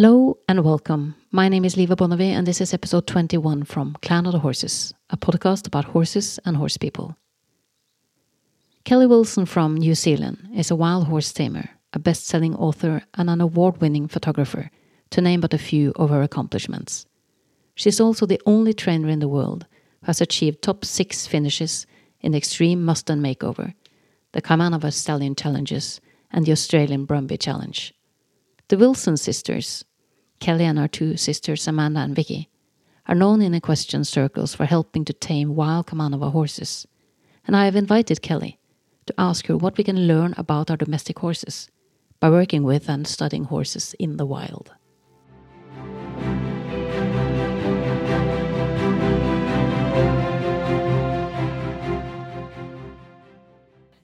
Hello and welcome. My name is Liva Bonnevie, and this is episode 21 from Clan of the Horses, a podcast about horses and horse people. Kelly Wilson from New Zealand is a wild horse tamer, a best selling author, and an award winning photographer, to name but a few of her accomplishments. She is also the only trainer in the world who has achieved top six finishes in the Extreme Mustang Makeover, the Kaimanawa Stallion Challenges, and the Australian Brumby Challenge. The Wilson sisters, Kelly and her two sisters Amanda and Vicky, are known in equestrian circles for helping to tame wild Kaimanawa horses, and I have invited Kelly to ask her what we can learn about our domestic horses by working with and studying horses in the wild.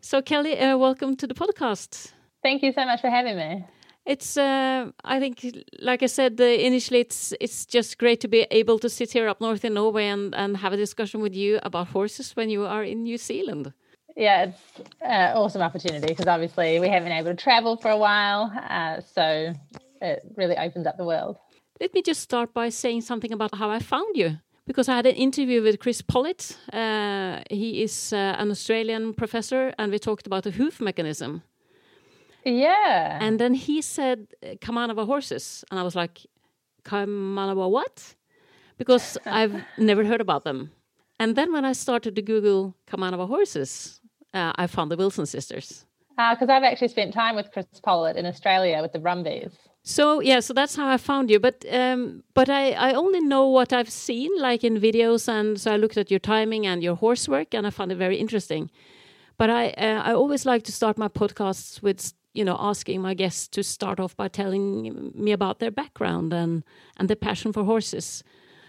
So, Kelly, uh, welcome to the podcast. Thank you so much for having me. It's, uh, I think, like I said uh, initially, it's it's just great to be able to sit here up north in Norway and, and have a discussion with you about horses when you are in New Zealand. Yeah, it's an uh, awesome opportunity because obviously we haven't been able to travel for a while, uh, so it really opens up the world. Let me just start by saying something about how I found you because I had an interview with Chris Pollitt. Uh, he is uh, an Australian professor, and we talked about the hoof mechanism. Yeah. And then he said Kaimanawa horses. And I was like, Kaimanawa what? Because I've never heard about them. And then when I started to Google Kaimanawa horses, uh, I found the Wilson sisters. Because uh, I've actually spent time with Chris Pollitt in Australia with the Brumbies. So yeah, so that's how I found you. But um, but I, I only know what I've seen, like in videos, and so I looked at your timing and your horse work, and I found it very interesting. But I uh, I always like to start my podcasts with you know asking my guests to start off by telling me about their background and and their passion for horses.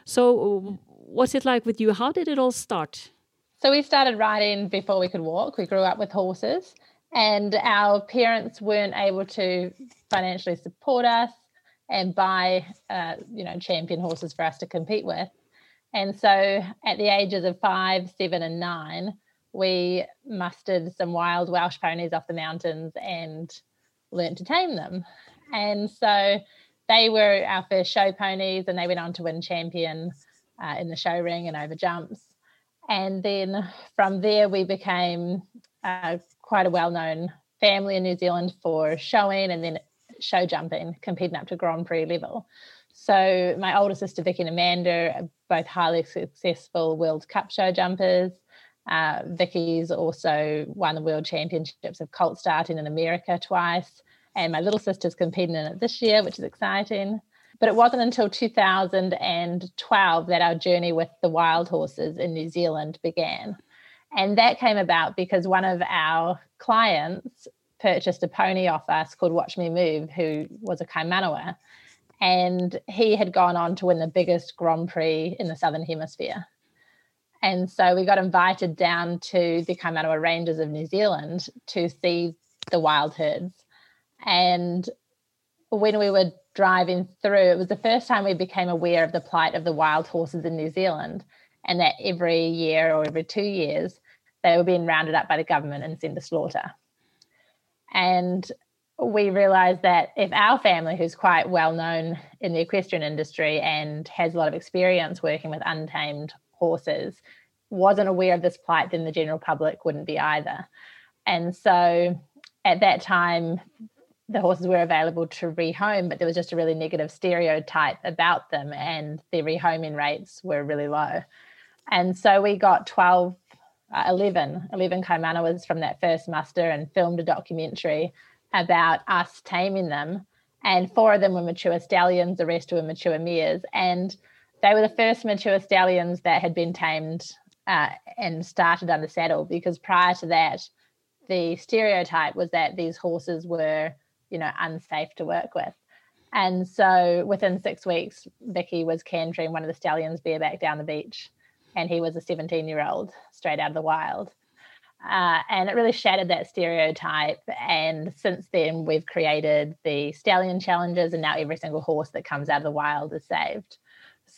So what's it like with you? How did it all start? So we started riding before we could walk. We grew up with horses and our parents weren't able to financially support us and buy uh, you know champion horses for us to compete with. And so at the ages of five seven and nine we mustered some wild Welsh ponies off the mountains and learned to tame them. And so they were our first show ponies, and they went on to win champion uh, in the show ring and over jumps. And then from there, we became uh, quite a well known family in New Zealand for showing and then show jumping, competing up to Grand Prix level. So my older sister Vicky and Amanda are both highly successful World Cup show jumpers. Uh, Vicky's also won the world championships of colt starting in America twice. And my little sister's competing in it this year, which is exciting. But it wasn't until 2012 that our journey with the wild horses in New Zealand began. And that came about because one of our clients purchased a pony off us called Watch Me Move, who was a Kaimanawa. And he had gone on to win the biggest Grand Prix in the Southern Hemisphere. And so we got invited down to the Kaimanawa Ranges of New Zealand to see the wild herds. And when we were driving through, it was the first time we became aware of the plight of the wild horses in New Zealand and that every year or every two years they were being rounded up by the government and sent to slaughter. And we realized that if our family, who's quite well known in the equestrian industry and has a lot of experience working with untamed horses wasn't aware of this plight, then the general public wouldn't be either. And so at that time, the horses were available to rehome, but there was just a really negative stereotype about them, and the rehoming rates were really low. And so we got 12, uh, 11, 11 Kaimanawas from that first muster and filmed a documentary about us taming them. And four of them were mature stallions, the rest were mature mares. And they were the first mature stallions that had been tamed uh, and started under saddle because prior to that, the stereotype was that these horses were, you know, unsafe to work with. And so within six weeks, Vicky was cantering one of the stallions bareback down the beach, and he was a 17 year old straight out of the wild. Uh, and it really shattered that stereotype. And since then, we've created the stallion challenges, and now every single horse that comes out of the wild is saved.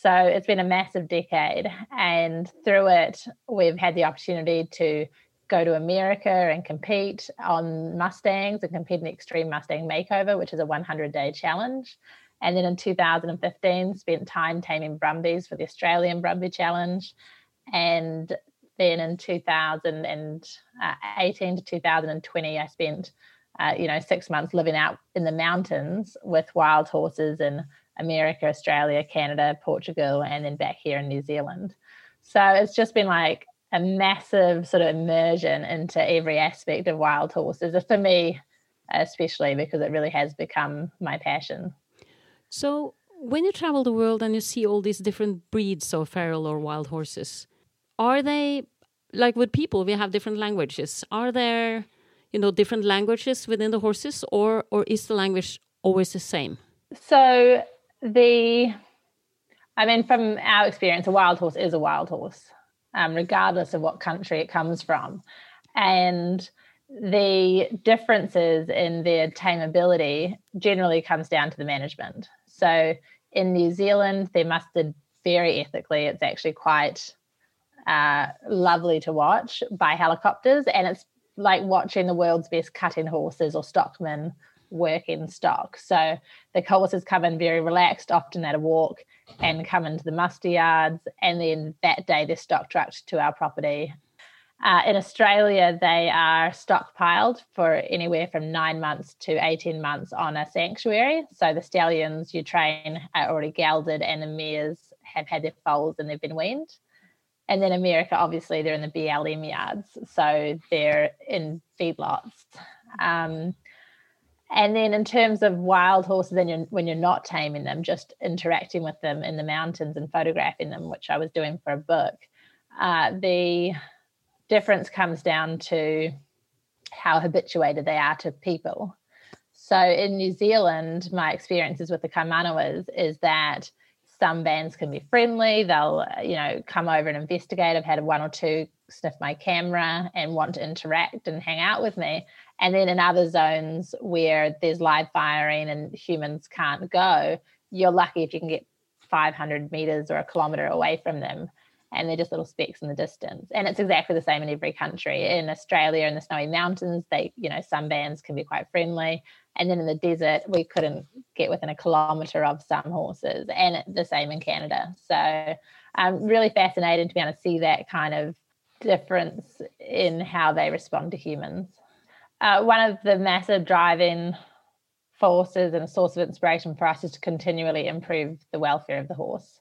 So it's been a massive decade. And through it, we've had the opportunity to go to America and compete on Mustangs and compete in the Extreme Mustang Makeover, which is a 100 day challenge. And then in 2015, spent time taming brumbies for the Australian Brumby Challenge. And then in 2018 to 2020, I spent, uh, you know, six months living out in the mountains with wild horses in America, Australia, Canada, Portugal, and then back here in New Zealand. So it's just been like a massive sort of immersion into every aspect of wild horses, for me, especially because it really has become my passion. So, when you travel the world and you see all these different breeds of feral or wild horses, are they like with people? We have different languages. Are there, you know, different languages within the horses, or or is the language always the same? So the, I mean, from our experience, a wild horse is a wild horse, um, regardless of what country it comes from, and the differences in their tameability generally comes down to the management. So in New Zealand, they're mustered very ethically. It's actually quite uh, lovely to watch by helicopters, and it's like watching the world's best cutting horses or stockmen work in stock. So the horses come in very relaxed, often at a walk, and come into the muster yards, and then that day they're stock trucked to our property uh, in Australia, they are stockpiled for anywhere from nine months to 18 months on a sanctuary. So the stallions you train are already gelded, and the mares have had their foals and they've been weaned. And then America, obviously, they're in the BLM yards. So they're in feedlots. Um, and then in terms of wild horses, then you're, when you're not taming them, just interacting with them in the mountains and photographing them, which I was doing for a book, uh, the difference comes down to how habituated they are to people. So in New Zealand, my experiences with the Kaimanawas is that some bands can be friendly. They'll, you know, come over and investigate. I've had one or two sniff my camera and want to interact and hang out with me. And then in other zones where there's live firing and humans can't go, you're lucky if you can get 500 meters or a kilometer away from them and they're just little specks in the distance. And it's exactly the same in every country. In Australia, in the snowy mountains, they, you know, some bands can be quite friendly. And then in the desert, we couldn't get within a kilometre of some horses, and the same in Canada. So I'm um, really fascinated to be able to see that kind of difference in how they respond to humans. Uh, one of the massive driving forces and a source of inspiration for us is to continually improve the welfare of the horse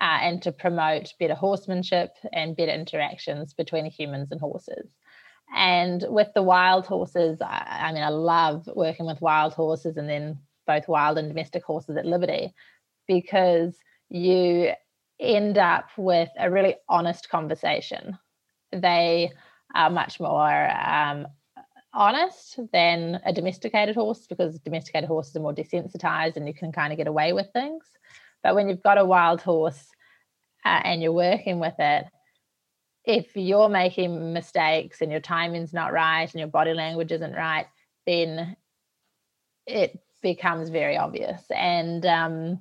uh, and to promote better horsemanship and better interactions between humans and horses. And with the wild horses, I, I mean, I love working with wild horses and then both wild and domestic horses at Liberty because you end up with a really honest conversation. They are much more um, honest than a domesticated horse because domesticated horses are more desensitized and you can kind of get away with things. But when you've got a wild horse uh, and you're working with it, if you're making mistakes and your timing's not right and your body language isn't right, then it becomes very obvious. And um,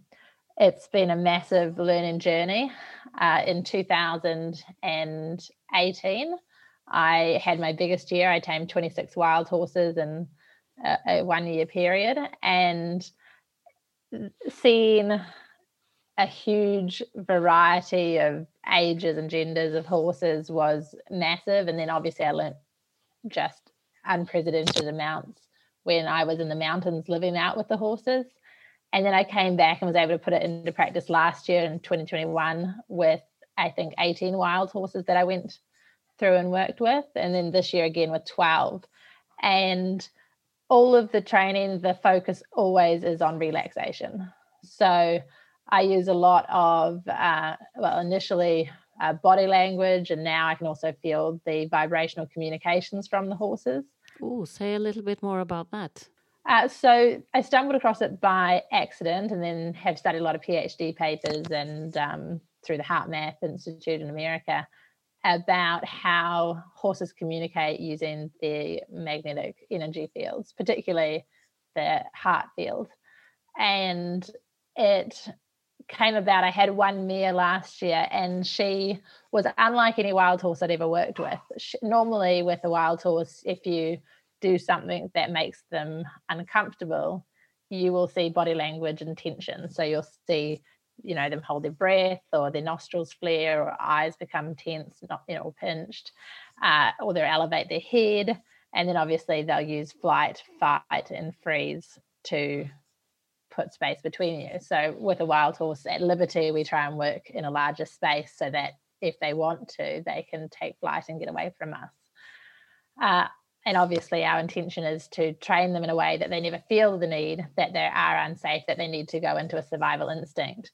it's been a massive learning journey. Uh, in 2018, I had my biggest year. I tamed 26 wild horses in a, a one year period. And seeing a huge variety of ages and genders of horses was massive. And then obviously I learnt just unprecedented amounts when I was in the mountains living out with the horses. And then I came back and was able to put it into practice last year in 2021 with I think 18 wild horses that I went through and worked with. And then this year again with 12. And all of the training, the focus always is on relaxation. So I use a lot of, uh, well, initially uh, body language, and now I can also feel the vibrational communications from the horses. Oh, say a little bit more about that. Uh, so I stumbled across it by accident, and then have studied a lot of PhD papers and um, through the HeartMath Institute in America about how horses communicate using the magnetic energy fields, particularly the heart field. And it came about, I had one mare last year, and she was unlike any wild horse I'd ever worked with. She, normally, with a wild horse, if you do something that makes them uncomfortable, you will see body language and tension. So you'll see, you know, them hold their breath or their nostrils flare or eyes become tense, not, you know, pinched, uh, or they'll elevate their head. And then obviously they'll use flight, fight, and freeze to put space between you. So with a wild horse at liberty, we try and work in a larger space so that if they want to, they can take flight and get away from us. Uh, and obviously, our intention is to train them in a way that they never feel the need that they are unsafe, that they need to go into a survival instinct.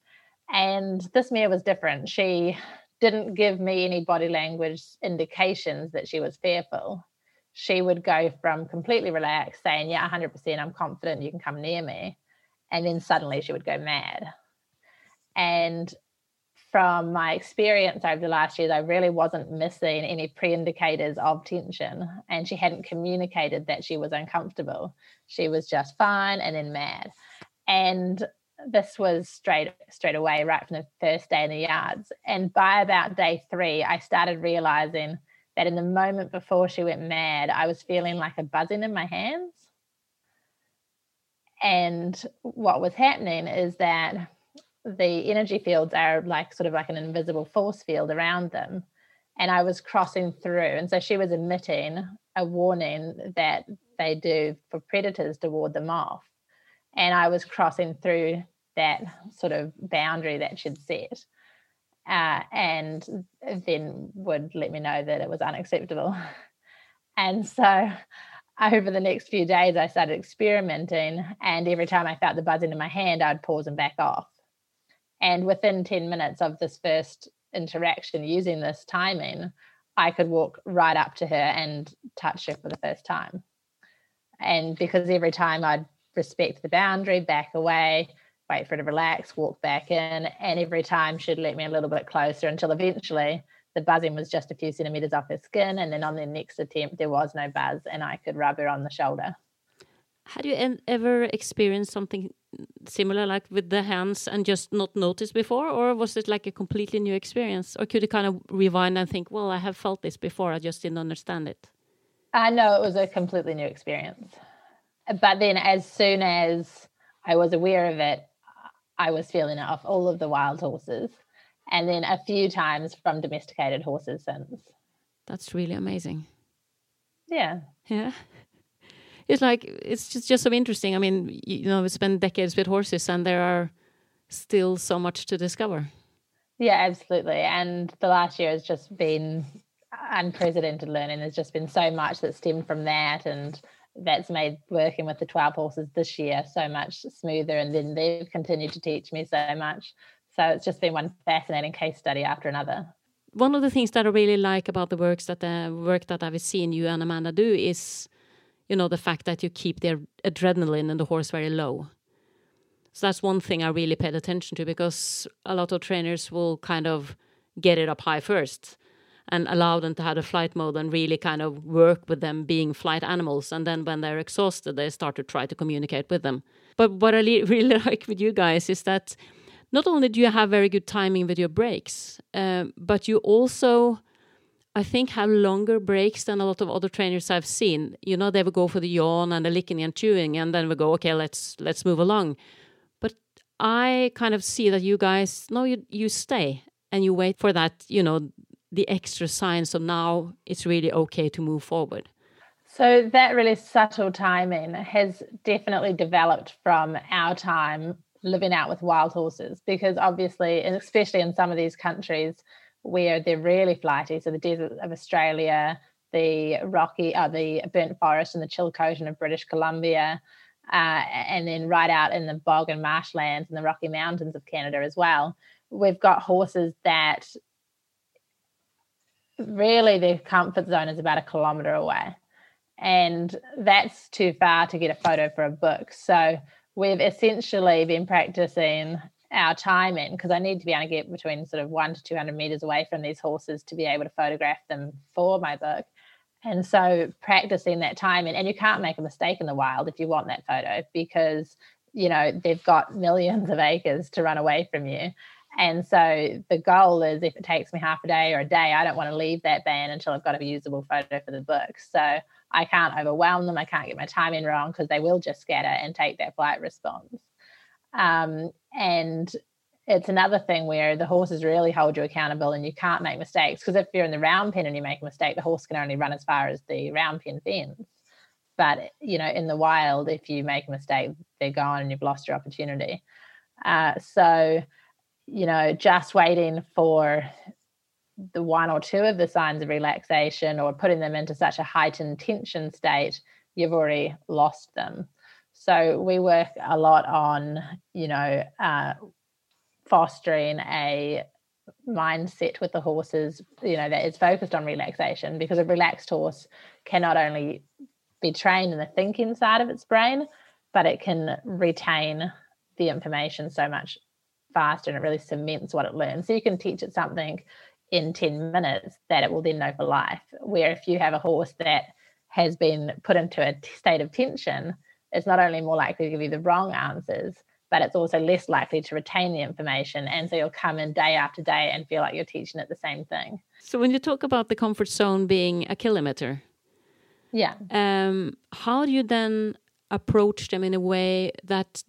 And this mare was different. She didn't give me any body language indications that she was fearful. She would go from completely relaxed, saying, Yeah, 100%, I'm confident you can come near me. And then suddenly she would go mad. And from my experience over the last years, I really wasn't missing any pre indicators of tension. And she hadn't communicated that she was uncomfortable. She was just fine and then mad. And this was straight straight away, right from the first day in the yards. And by about day three, I started realizing that in the moment before she went mad, I was feeling like a buzzing in my hands. And what was happening is that the energy fields are like sort of like an invisible force field around them. And I was crossing through. And so she was emitting a warning that they do for predators to ward them off. And I was crossing through that sort of boundary that she'd set. Uh, and then would let me know that it was unacceptable. And so over the next few days, I started experimenting. And every time I felt the buzzing in my hand, I'd pause and back off. And within 10 minutes of this first interaction using this timing, I could walk right up to her and touch her for the first time. And because every time I'd respect the boundary, back away, wait for her to relax, walk back in, and every time she'd let me a little bit closer until eventually the buzzing was just a few centimeters off her skin. And then on the next attempt, there was no buzz, and I could rub her on the shoulder. Had you ever experienced something similar, like with the hands, and just not noticed before, or was it like a completely new experience? Or could you kind of rewind and think, well, I have felt this before, I just didn't understand it? Uh, I know it was a completely new experience. But then, as soon as I was aware of it, I was feeling it off all of the wild horses, and then a few times from domesticated horses since. That's really amazing. Yeah. Yeah it's like it's just just so interesting. I mean, you know, we spend decades with horses, and there are still so much to discover. Yeah, absolutely. And the last year has just been unprecedented learning. There's just been so much that stemmed from that, and that's made working with the 12 horses this year so much smoother. And then they've continued to teach me so much. So it's just been one fascinating case study after another. One of the things that I really like about the works that the work that I've seen you and Amanda do is you know the fact that you keep their adrenaline in the horse very low so that's one thing i really paid attention to because a lot of trainers will kind of get it up high first and allow them to have a flight mode and really kind of work with them being flight animals and then when they're exhausted they start to try to communicate with them but what i really like with you guys is that not only do you have very good timing with your breaks uh, but you also I think have longer breaks than a lot of other trainers I've seen. You know, they will go for the yawn and the licking and chewing, and then we go, okay, let's let's move along. But I kind of see that you guys, no, you you stay and you wait for that, you know, the extra sign. So now it's really okay to move forward. So that really subtle timing has definitely developed from our time living out with wild horses, because obviously, and especially in some of these countries where they're really flighty. So the desert of Australia, the rocky, uh, the burnt forest and the Chilcotin of British Columbia, uh, and then right out in the bog and marshlands and the Rocky Mountains of Canada as well. We've got horses that really their comfort zone is about a kilometre away. And that's too far to get a photo for a book. So we've essentially been practicing our time in because I need to be able to get between sort of one to 200 meters away from these horses to be able to photograph them for my book. And so practicing that time in, and you can't make a mistake in the wild if you want that photo because, you know, they've got millions of acres to run away from you. And so the goal is if it takes me half a day or a day, I don't want to leave that band until I've got a usable photo for the book. So I can't overwhelm them. I can't get my timing wrong because they will just scatter and take that flight response. Um, and it's another thing where the horses really hold you accountable and you can't make mistakes because if you're in the round pen and you make a mistake, the horse can only run as far as the round pen fence. But you know, in the wild, if you make a mistake, they're gone and you've lost your opportunity. Uh, so, you know, just waiting for the one or two of the signs of relaxation or putting them into such a heightened tension state, you've already lost them. So we work a lot on, you know, uh, fostering a mindset with the horses, you know, that is focused on relaxation because a relaxed horse can not only be trained in the thinking side of its brain, but it can retain the information so much faster and it really cements what it learns. So you can teach it something in 10 minutes that it will then know for life. Where if you have a horse that has been put into a state of tension, it's not only more likely to give you the wrong answers, but it's also less likely to retain the information. And so you'll come in day after day and feel like you're teaching it the same thing. So when you talk about the comfort zone being a kilometer, yeah, um, how do you then approach them in a way that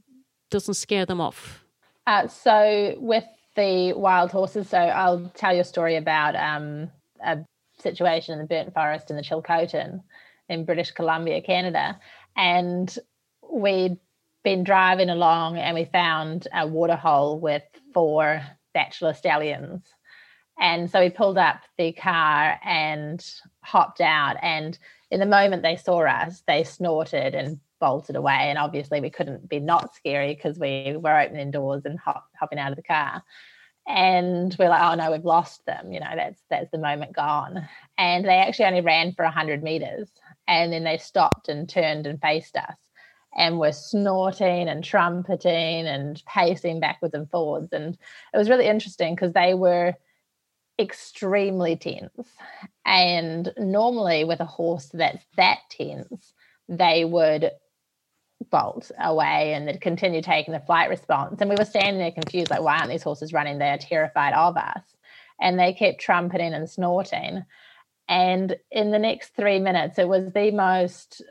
doesn't scare them off? Uh, so with the wild horses, so I'll tell you a story about um, a situation in the burnt forest in the Chilcotin in British Columbia, Canada, and we'd been driving along and we found a waterhole with four bachelor stallions. And so we pulled up the car and hopped out. And in the moment they saw us, they snorted and bolted away. And obviously, we couldn't be not scary because we were opening doors and hop, hopping out of the car. And we're like, oh no, we've lost them. You know, that's that's the moment gone. And they actually only ran for hundred meters, and then they stopped and turned and faced us and were snorting and trumpeting and pacing backwards and forwards. And it was really interesting because they were extremely tense. And normally, with a horse that's that tense, they would bolt away and they'd continue taking the flight response. And we were standing there confused, like, why aren't these horses running? They are terrified of us. And they kept trumpeting and snorting. And in the next three minutes, it was the most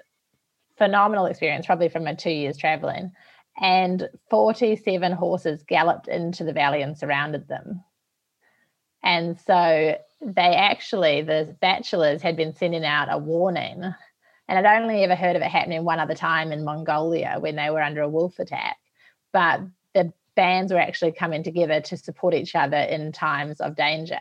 phenomenal experience, probably from my two years traveling. And 47 horses galloped into the valley and surrounded them. And so they actually, the bachelors had been sending out a warning. And I'd only ever heard of it happening one other time in Mongolia when they were under a wolf attack. But the bands were actually coming together to support each other in times of danger.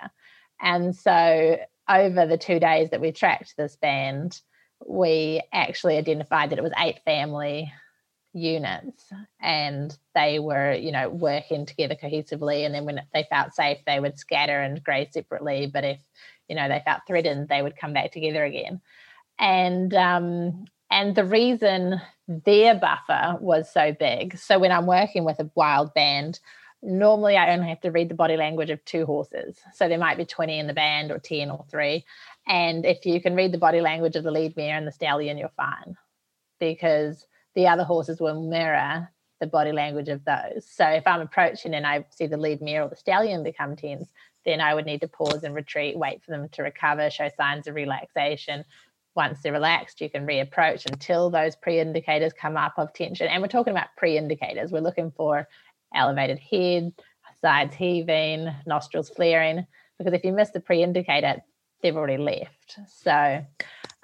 And so over the two days that we tracked this band, we actually identified that it was eight family units and they were you know working together cohesively and then when they felt safe they would scatter and graze separately but if you know they felt threatened they would come back together again and um and the reason their buffer was so big so when i'm working with a wild band normally i only have to read the body language of two horses so there might be 20 in the band or 10 or 3 and if you can read the body language of the lead mare and the stallion, you're fine because the other horses will mirror the body language of those. So if I'm approaching and I see the lead mare or the stallion become tense, then I would need to pause and retreat, wait for them to recover, show signs of relaxation. Once they're relaxed, you can reapproach until those pre indicators come up of tension. And we're talking about pre indicators. We're looking for elevated head, sides heaving, nostrils flaring. Because if you miss the pre indicator, they've already left. So,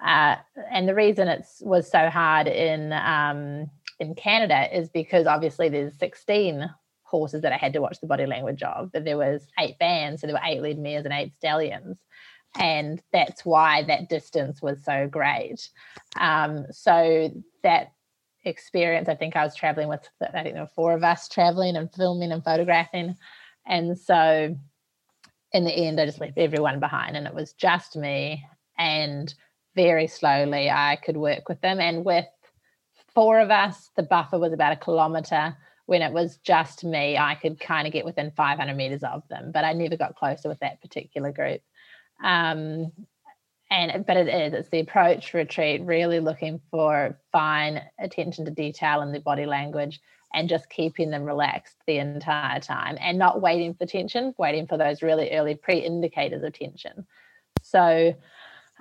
uh, and the reason it was so hard in um, in Canada is because obviously there's 16 horses that I had to watch the body language of, but there was eight bands, so there were eight lead mares and eight stallions, and that's why that distance was so great. Um, so that experience, I think I was traveling with, I think there were four of us traveling and filming and photographing, and so in the end, I just left everyone behind and it was just me. And very slowly, I could work with them. And with four of us, the buffer was about a kilometer. When it was just me, I could kind of get within 500 meters of them, but I never got closer with that particular group. Um, and but it is it's the approach retreat really looking for fine attention to detail in the body language and just keeping them relaxed the entire time and not waiting for tension, waiting for those really early pre indicators of tension. So,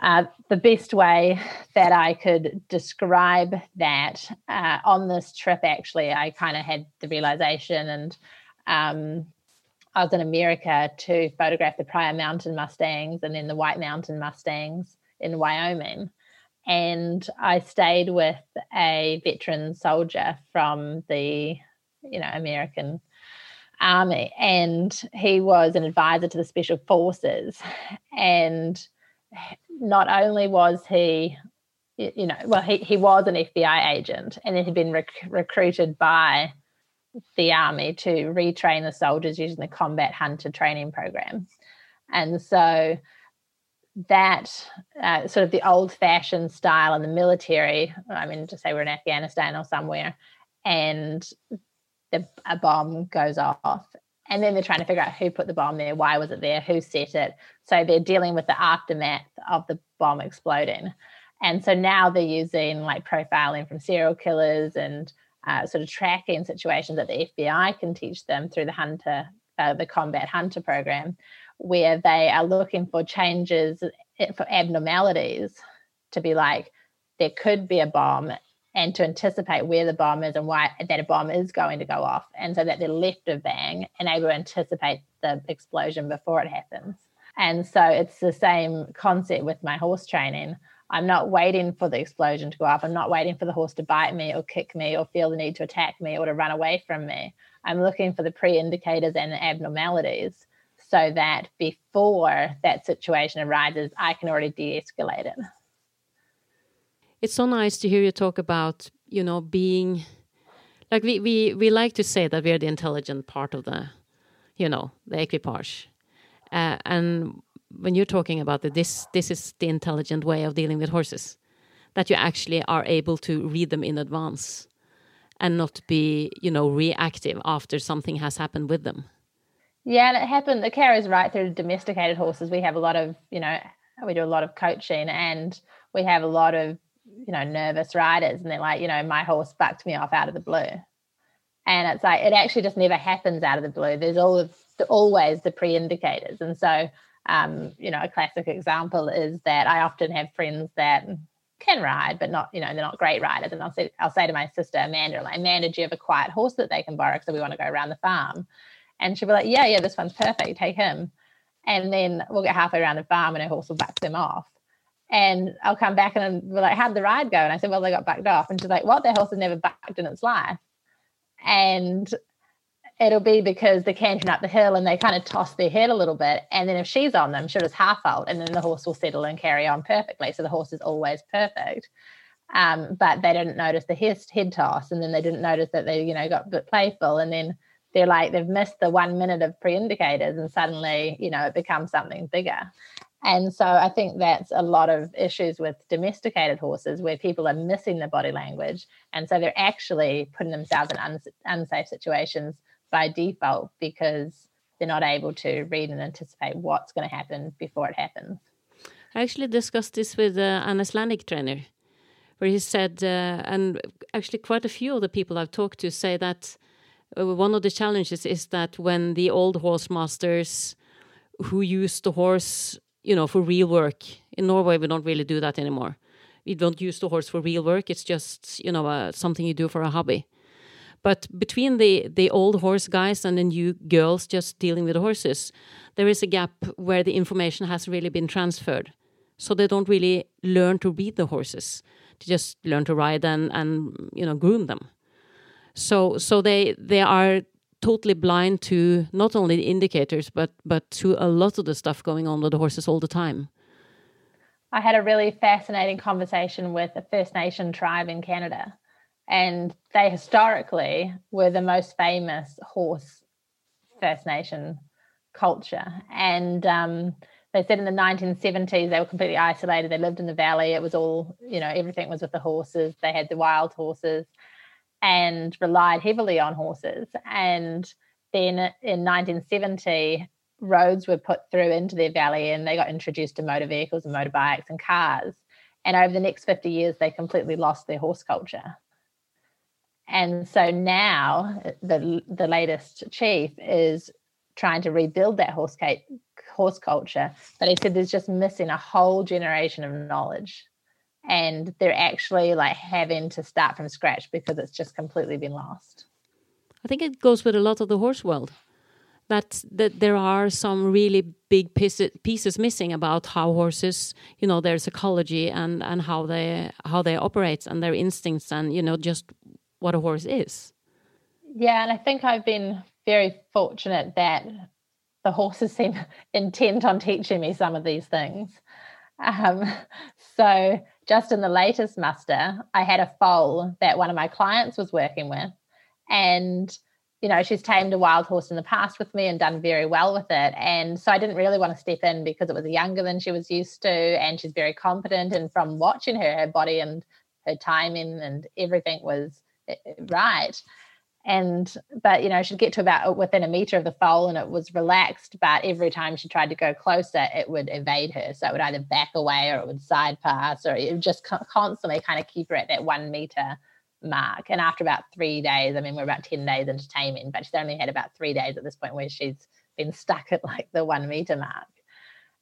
uh, the best way that I could describe that uh, on this trip, actually, I kind of had the realization, and um, I was in America to photograph the Pryor Mountain Mustangs and then the White Mountain Mustangs in Wyoming. And I stayed with a veteran soldier from the, you know, American army. And he was an advisor to the special forces. And not only was he, you know, well, he, he was an FBI agent and then he'd been rec- recruited by the army to retrain the soldiers using the combat hunter training program. And so that uh, sort of the old fashioned style in the military, I mean, to say we're in Afghanistan or somewhere, and the, a bomb goes off. And then they're trying to figure out who put the bomb there, why was it there, who set it. So they're dealing with the aftermath of the bomb exploding. And so now they're using like profiling from serial killers and uh, sort of tracking situations that the FBI can teach them through the hunter, uh, the combat hunter program, where they are looking for changes eh, for abnormalities to be like there could be a bomb and to anticipate where the bomb is and why that a bomb is going to go off and so that they're left of bang and able to anticipate the explosion before it happens. And so it's the same concept with my horse training I'm not waiting for the explosion to go off. I'm not waiting for the horse to bite me or kick me or feel the need to attack me or to run away from me. I'm looking for the pre indicators and the abnormalities so that before that situation arises, I can already de escalate it. It's so nice to hear you talk about, you know, being like we, we, we like to say that we're the intelligent part of the, you know, the equipage. Uh, and when you're talking about that, this this is the intelligent way of dealing with horses, that you actually are able to read them in advance, and not be you know reactive after something has happened with them. Yeah, and it happened. The carries right through domesticated horses. We have a lot of you know we do a lot of coaching, and we have a lot of you know nervous riders, and they're like you know my horse bucked me off out of the blue, and it's like it actually just never happens out of the blue. There's all of the, always the pre indicators, and so um, you know, a classic example is that I often have friends that can ride, but not, you know, they're not great riders. And I'll say, I'll say to my sister Amanda, like, Amanda, do you have a quiet horse that they can borrow? Because we want to go around the farm. And she'll be like, Yeah, yeah, this one's perfect. Take him. And then we'll get halfway around the farm and her horse will back them off. And I'll come back and be like, How'd the ride go? And I said, Well, they got backed off. And she's like, What? Their horse has never backed in its life. And it'll be because they're cantering up the hill and they kind of toss their head a little bit. And then if she's on them, she'll just half out and then the horse will settle and carry on perfectly. So the horse is always perfect. Um, but they didn't notice the head, toss and then they didn't notice that they, you know, got a bit playful and then they're like, they've missed the one minute of pre-indicators and suddenly, you know, it becomes something bigger. And so I think that's a lot of issues with domesticated horses where people are missing the body language. And so they're actually putting themselves in uns- unsafe situations by default because they're not able to read and anticipate what's going to happen before it happens. I actually discussed this with uh, an Icelandic trainer, where he said, uh, and actually quite a few of the people I've talked to say that uh, one of the challenges is that when the old horse masters who use the horse, you know, for real work in Norway, we don't really do that anymore. We don't use the horse for real work. It's just you know uh, something you do for a hobby. But between the the old horse guys and the new girls just dealing with horses, there is a gap where the information has really been transferred. So they don't really learn to read the horses. They just learn to ride and and you know groom them. So so they they are totally blind to not only the indicators but but to a lot of the stuff going on with the horses all the time. I had a really fascinating conversation with a First Nation tribe in Canada and they historically were the most famous horse First Nation culture. And um, they said in the 1970s they were completely isolated. They lived in the valley. It was all, you know, everything was with the horses. They had the wild horses and relied heavily on horses. And then in 1970, roads were put through into their valley and they got introduced to motor vehicles and motorbikes and cars. And over the next 50 years, they completely lost their horse culture And so now the the latest chief is trying to rebuild that horse horse culture, but he said there's just missing a whole generation of knowledge, and they're actually like having to start from scratch because it's just completely been lost. I think it goes with a lot of the horse world that that there are some really big pieces, pieces missing about how horses, you know, their psychology and and how they how they operate and their instincts and you know just what a horse is. Yeah, and I think I've been very fortunate that the horses seem intent on teaching me some of these things. Um, so just in the latest muster, I had a foal that one of my clients was working with, and you know, she's tamed a wild horse in the past with me and done very well with it. And so I didn't really want to step in because it was younger than she was used to. And she's very competent. And from watching her, her body and her timing and everything was right. And, but, you know, she'd get to about within a meter of the foal and it was relaxed. But every time she tried to go closer, it would evade her. So it would either back away or it would side pass or it would just constantly kind of keep her at that one meter mark. And after about three days, I mean, we're about 10 days into taming, but she's only had about three days at this point where she's been stuck at like the one meter mark.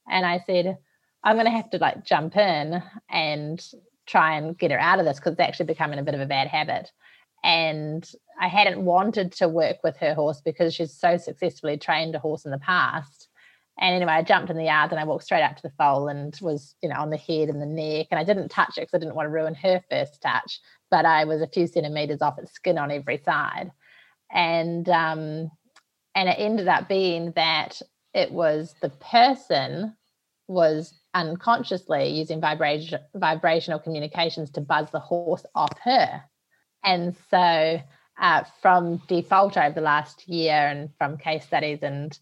And I said, I'm going to have to like jump in and try and get her out of this because it's actually becoming a bit of a bad habit. And I hadn't wanted to work with her horse because she's so successfully trained a horse in the past. And anyway, I jumped in the yard and I walked straight up to the foal and was, you know, on the head and the neck. And I didn't touch it because I didn't want to ruin her first touch but I was a few centimeters off its skin on every side. And um, and it ended up being that it was the person was unconsciously using vibration vibrational communications to buzz the horse off her. And so uh, from default over the last year and from case studies and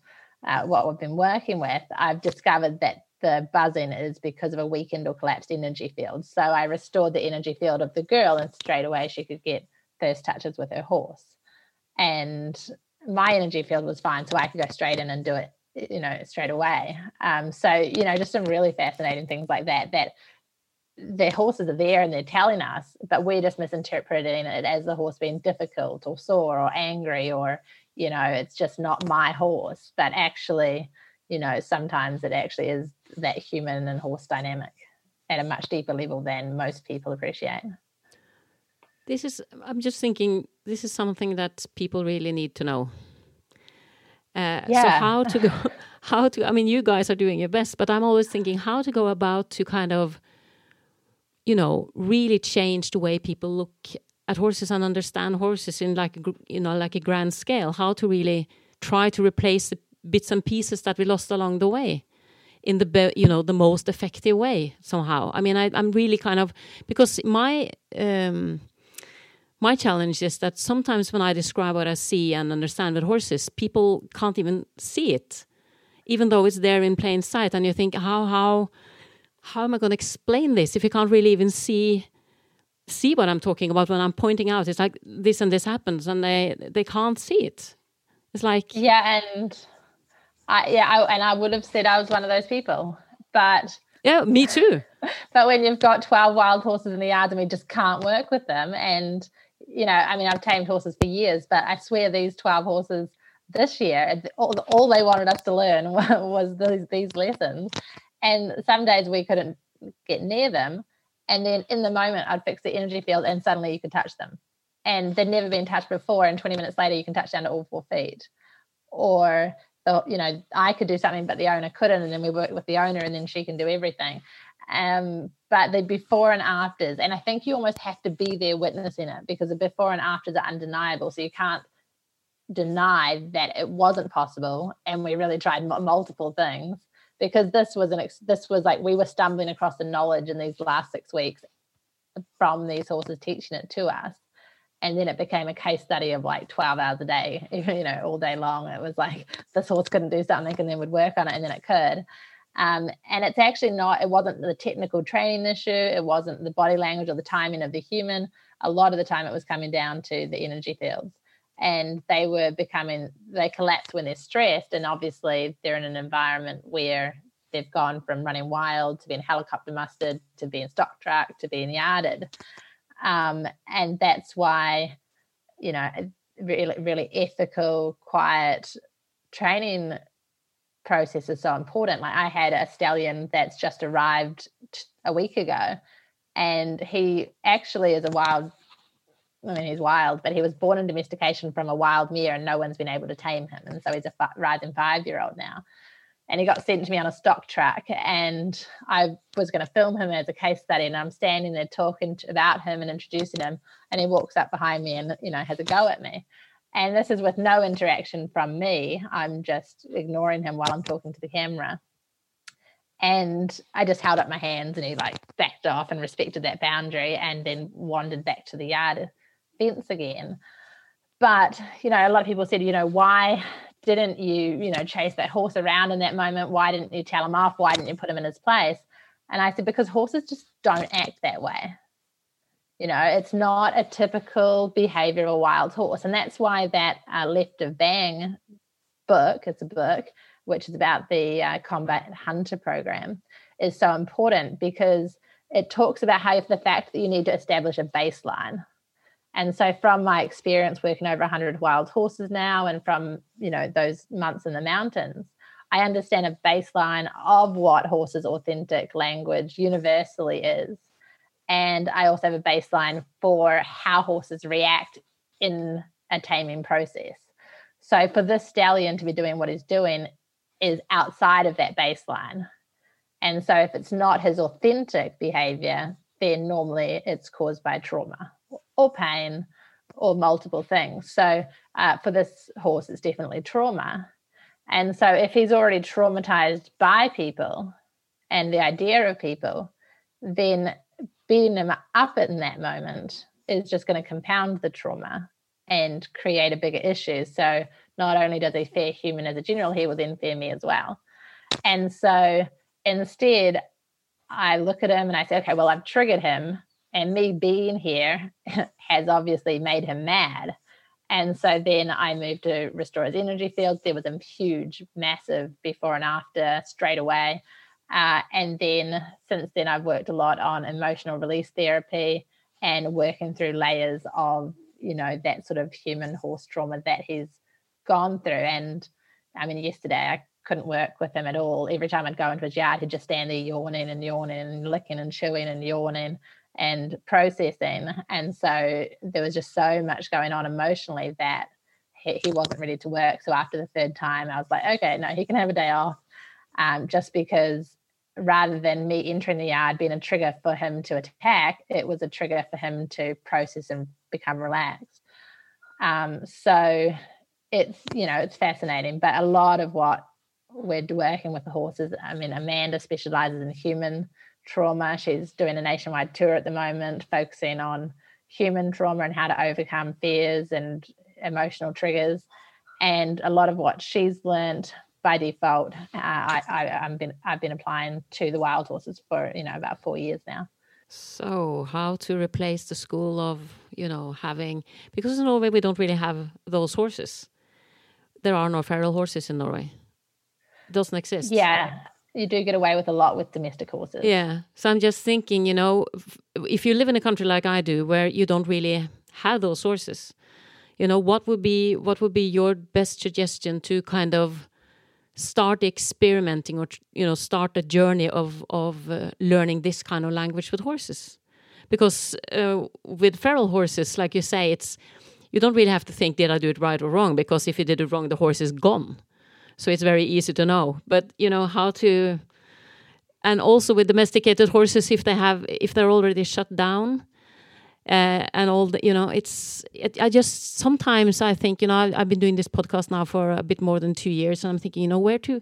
uh, what we've been working with, I've discovered that the buzzing is because of a weakened or collapsed energy field. So I restored the energy field of the girl, and straight away she could get first touches with her horse. And my energy field was fine, so I could go straight in and do it, you know, straight away. Um, so you know, just some really fascinating things like that. That their horses are there and they're telling us, but we're just misinterpreting it as the horse being difficult or sore or angry or you know, it's just not my horse. But actually, you know, sometimes it actually is that human and horse dynamic at a much deeper level than most people appreciate. This is, I'm just thinking, this is something that people really need to know. Uh, yeah. So how to go, how to, I mean, you guys are doing your best, but I'm always thinking how to go about to kind of, you know, really change the way people look at horses and understand horses in like, you know, like a grand scale, how to really try to replace the bits and pieces that we lost along the way in the you know the most effective way somehow. I mean I, am really kind of because my um, my challenge is that sometimes when i describe what i see and understand with horses people can't even see it even though it's there in plain sight. And you think how how how am i going to explain this if you can't really even see see what i'm talking about when i'm pointing out? It's like this and this happens and they they can't see it. It's like yeah and I, yeah, I, and I would have said I was one of those people, but yeah, me too. but when you've got twelve wild horses in the yard and we just can't work with them, and you know, I mean, I've tamed horses for years, but I swear these twelve horses this year, all, all they wanted us to learn was these these lessons, and some days we couldn't get near them, and then in the moment I'd fix the energy field, and suddenly you could touch them, and they'd never been touched before, and twenty minutes later you can touch down to all four feet, or the you know I could do something but the owner couldn't and then we work with the owner and then she can do everything. Um but the before and afters and I think you almost have to be there witnessing it because the before and afters are undeniable. So you can't deny that it wasn't possible and we really tried multiple things because this was an ex- this was like we were stumbling across the knowledge in these last 6 weeks from these horses teaching it to us. And then it became a case study of like 12 hours a day you know all day long. It was like this horse couldn't do something and then would work on it and then it could. Um, and it's actually not it wasn't the technical training issue. It wasn't the body language or the timing of the human. A lot of the time it was coming down to the energy fields and they were becoming they collapse when they're stressed and obviously they're in an environment where they've gone from running wild to being helicopter mustered to being stock truck to being yarded um, and that's why you know, really, really ethical, quiet training process is so important. Like I had a stallion that's just arrived a week ago, and he actually is a wild. I mean, he's wild, but he was born in domestication from a wild mare, and no one's been able to tame him. And so he's a rising five-year-old now. And he got sent to me on a stock track and i was going to film him as a case study and i'm standing there talking about him and introducing him and he walks up behind me and you know has a go at me. And this is with no interaction from me. I'm just ignoring him while i'm talking to the camera. And i just held up my hands and he like backed off and respected that boundary and then wandered back to the yard fence again but you know a lot of people said you know why didn't you, you know, chase that horse around in that moment? Why didn't you tell him off? Why didn't you put him in his place? And I said, because horses just don't act that way. You know, it's not a typical behavior of a wild horse. And that's why that uh, Left of Bang book, it's a book, which is about the uh, combat hunter program, is so important because it talks about how the fact that you need to establish a baseline and so from my experience working over 100 wild horses now and from, you know, those months in the mountains, I understand a baseline of what horses' authentic language universally is. And I also have a baseline for how horses react in a taming process. So for this stallion to be doing what he's doing is outside of that baseline. And so if it's not his authentic behavior, then normally it's caused by trauma or pain or multiple things. So uh, for this horse, it's definitely trauma. And so if he's already traumatized by people and the idea of people, then beating him up in that moment is just going to compound the trauma and create a bigger issue. So not only does he fear human as a general, he will then fear me as well. And so instead, I look at him and I say, okay, well, I've triggered him and me being here has obviously made him mad. And so then I moved to restore his energy fields. There was a huge, massive before and after straight away. Uh, and then since then, I've worked a lot on emotional release therapy and working through layers of, you know, that sort of human horse trauma that he's gone through. And I mean, yesterday I couldn't work with him at all. Every time I'd go into his yard, he'd just stand there yawning and yawning and licking and chewing and yawning and processing. And so there was just so much going on emotionally that he, he wasn't ready to work. So after the third time, I was like, okay, no, he can have a day off. Um, just because rather than me entering the yard being a trigger for him to attack, it was a trigger for him to process and become relaxed. Um, so it's, you know, it's fascinating. But a lot of what we're working with the horses, I mean, Amanda specializes in human trauma. She's doing a nationwide tour at the moment, focusing on human trauma and how to overcome fears and emotional triggers. And a lot of what she's learned by default, uh, I, I, have been I've been applying to the wild horses for you know about four years now. So, how to replace the school of you know having because in Norway we don't really have those horses. There are no feral horses in Norway. It doesn't exist. Yeah, you do get away with a lot with domestic horses. Yeah. So I'm just thinking, you know, if you live in a country like I do, where you don't really have those horses, you know, what would be what would be your best suggestion to kind of start experimenting or you know start a journey of of uh, learning this kind of language with horses? Because uh, with feral horses, like you say, it's you don't really have to think did I do it right or wrong because if you did it wrong, the horse is gone so it's very easy to know. But you know how to and also with domesticated horses if they have if they're already shut down uh, and all the, you know it's it, i just sometimes i think you know I, have been doing this podcast now for a bit more than two years and i'm thinking you know where to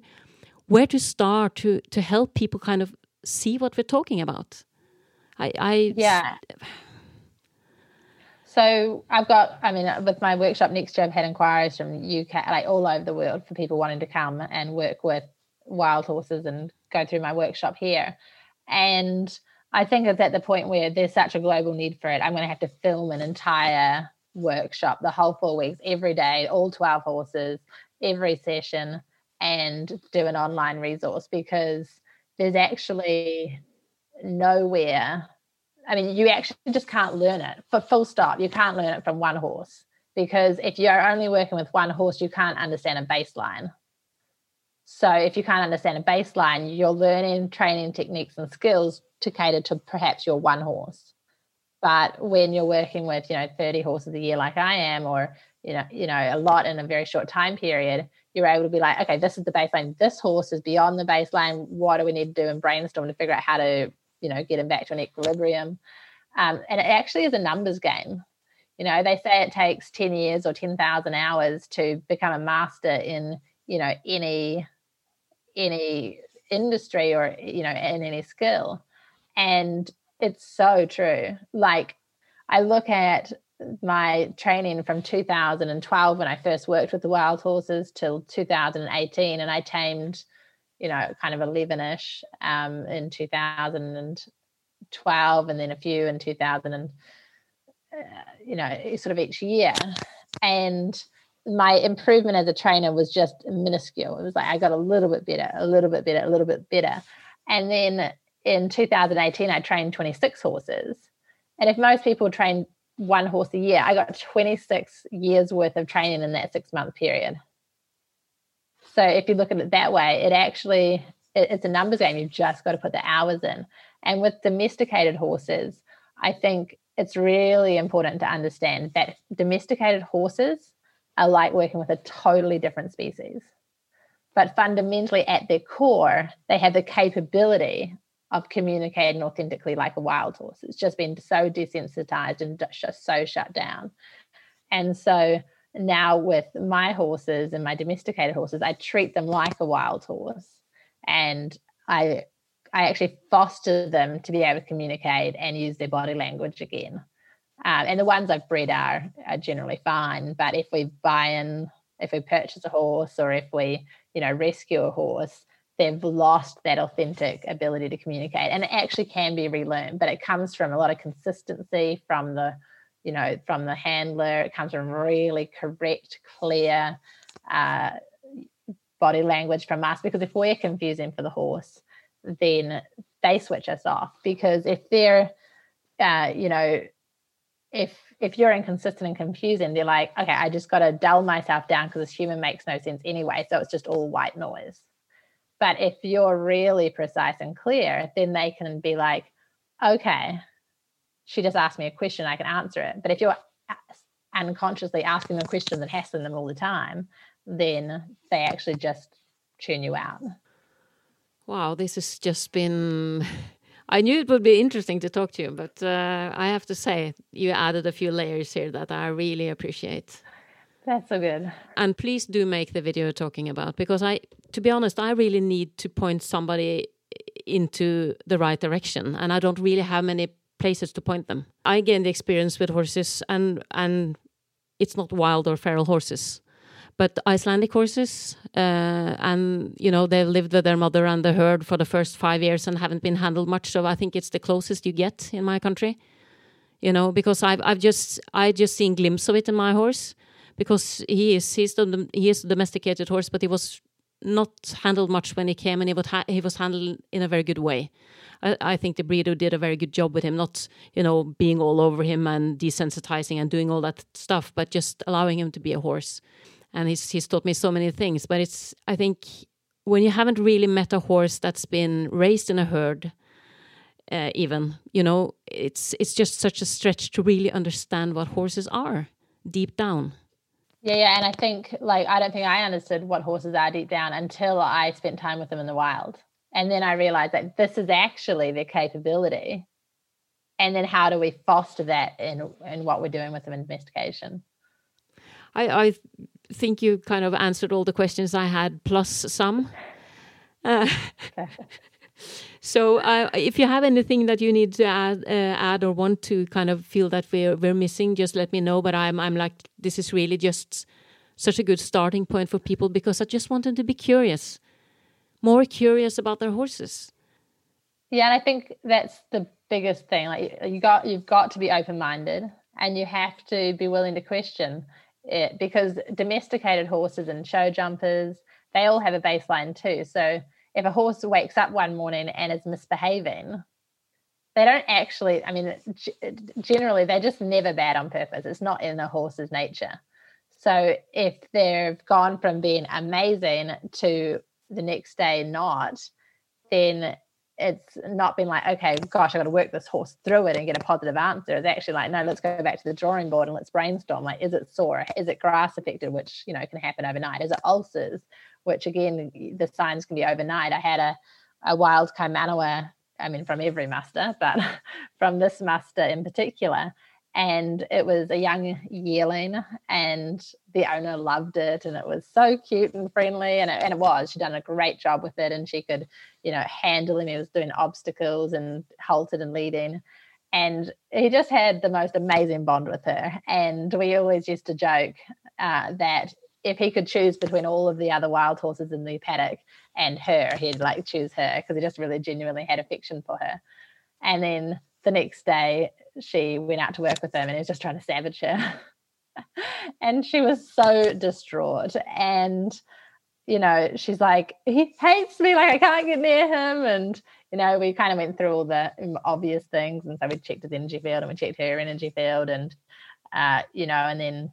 where to start to to help people kind of see what we're talking about? I i yeah so I've got, I mean, with my workshop next year, I've had inquiries from UK, like all over the world, for people wanting to come and work with wild horses and go through my workshop here. And I think it's at the point where there's such a global need for it. I'm going to have to film an entire workshop, the whole four weeks, every day, all 12 horses, every session, and do an online resource because there's actually nowhere I mean, you actually just can't learn it for full stop. You can't learn it from one horse. because if you're only working with one horse, you can't understand a baseline. So if you can't understand a baseline, you're learning training techniques and skills to cater to perhaps your one horse. But when you're working with, you know, 30 horses a year like I am, or you know, you know, a lot in a very short time period, you're able to be like, okay, this is the baseline. This horse is beyond the baseline. What do we need to do and brainstorm to figure out how to, you know, get him back to an equilibrium? Um, and it actually is a numbers game. You know, they say it takes 10 years or 10,000 hours to become a master in, you know, any any industry or you know in any skill and it's so true like i look at my training from 2012 when i first worked with the wild horses till 2018 and i tamed you know kind of 11ish um, in 2012 and then a few in 2000 and uh, you know sort of each year and my improvement as a trainer was just minuscule. It was like I got a little bit better, a little bit better, a little bit better. And then in 2018, I trained 26 horses. And if most people train one horse a year, I got 26 years worth of training in that six month period. So if you look at it that way, it actually it's a numbers game. You've just got to put the hours in. And with domesticated horses, I think it's really important to understand that domesticated horses are like working with a totally different species. But fundamentally, at their core, they have the capability of communicating authentically like a wild horse. It's just been so desensitized and just so shut down. And so now with my horses and my domesticated horses, I treat them like a wild horse. And I I actually foster them to be able to communicate and use their body language again. Um, and the ones I've bred are, are generally fine. But if we buy in, if we purchase a horse or if we, you know, rescue a horse, they've lost that authentic ability to communicate. And it actually can be relearned, but it comes from a lot of consistency from the, you know, from the handler. It comes from really correct, clear uh, body language from us. Because if we're confusing for the horse, then they switch us off. Because if they're, uh, you know, if if you're inconsistent and confusing, they're like, okay, I just got to dull myself down because this human makes no sense anyway. So it's just all white noise. But if you're really precise and clear, then they can be like, okay, she just asked me a question, I can answer it. But if you're unconsciously asking them questions and hassling them all the time, then they actually just tune you out. Wow, this has just been I knew it would be interesting to talk to you, but uh, I have to say you added a few layers here that I really appreciate. That's so good. And please do make the video talking about because I, to be honest, I really need to point somebody into the right direction, and I don't really have many places to point them. I gained the experience with horses, and and it's not wild or feral horses but Icelandic horses, uh, and you know they've lived with their mother and the herd for the first five years and haven't been handled much. So I think it's the closest you get in my country, you know, because I've I've just I just seen glimpse of it in my horse, because he is he's the he is a domesticated horse, but he was not handled much when he came, and he was he was handled in a very good way. I, I think the breeder did a very good job with him, not you know being all over him and desensitizing and doing all that stuff, but just allowing him to be a horse and he's he's taught me so many things. But it's I think when you haven't really met a horse that's been raised in a herd, uh, even you know, it's it's just such a stretch to really understand what horses are deep down. Yeah, yeah, and I think like I don't think I understood what horses are deep down until I spent time with them in the wild, and then I realized that this is actually their capability. And then how do we foster that in in what we're doing with them in domestication? I, I think you kind of answered all the questions I had, plus some. Uh, so, uh, if you have anything that you need to add, uh, add or want to kind of feel that we're we're missing, just let me know. But I'm I'm like this is really just such a good starting point for people because I just want them to be curious, more curious about their horses. Yeah, and I think that's the biggest thing. Like you got you've got to be open minded, and you have to be willing to question it because domesticated horses and show jumpers they all have a baseline too so if a horse wakes up one morning and is misbehaving they don't actually, I mean, generally, they're just never bad on purpose. It's not in a horse's nature. So if they've gone from being amazing to the next day not, then it's not been like, okay, gosh, I've got to work this horse through it and get a positive answer. It's actually like, no, let's go back to the drawing board and let's brainstorm. Like, is it sore? Is it grass affected, which you know can happen overnight? Is it ulcers, which again the signs can be overnight. I had a a wild Kaimanawa, I mean, from every muster, but from this muster in particular, and it was a young yearling and the owner loved it and it was so cute and friendly and it, and it was. She'd done a great job with it and she could you know handle him. He was doing obstacles and halted and leading. And he just had the most amazing bond with her. And we always used to joke uh, that if he could choose between all of the other wild horses in the paddock and her he'd like choose her because he just really genuinely had affection for her and then the next day she went out to work with him and he was just trying to savage her. and she was so distraught. And, you know, she's like, he hates me, like I can't get near him. And, you know, we kind of went through all the obvious things. And so we checked his energy field and we checked her energy field and, uh, you know, and then,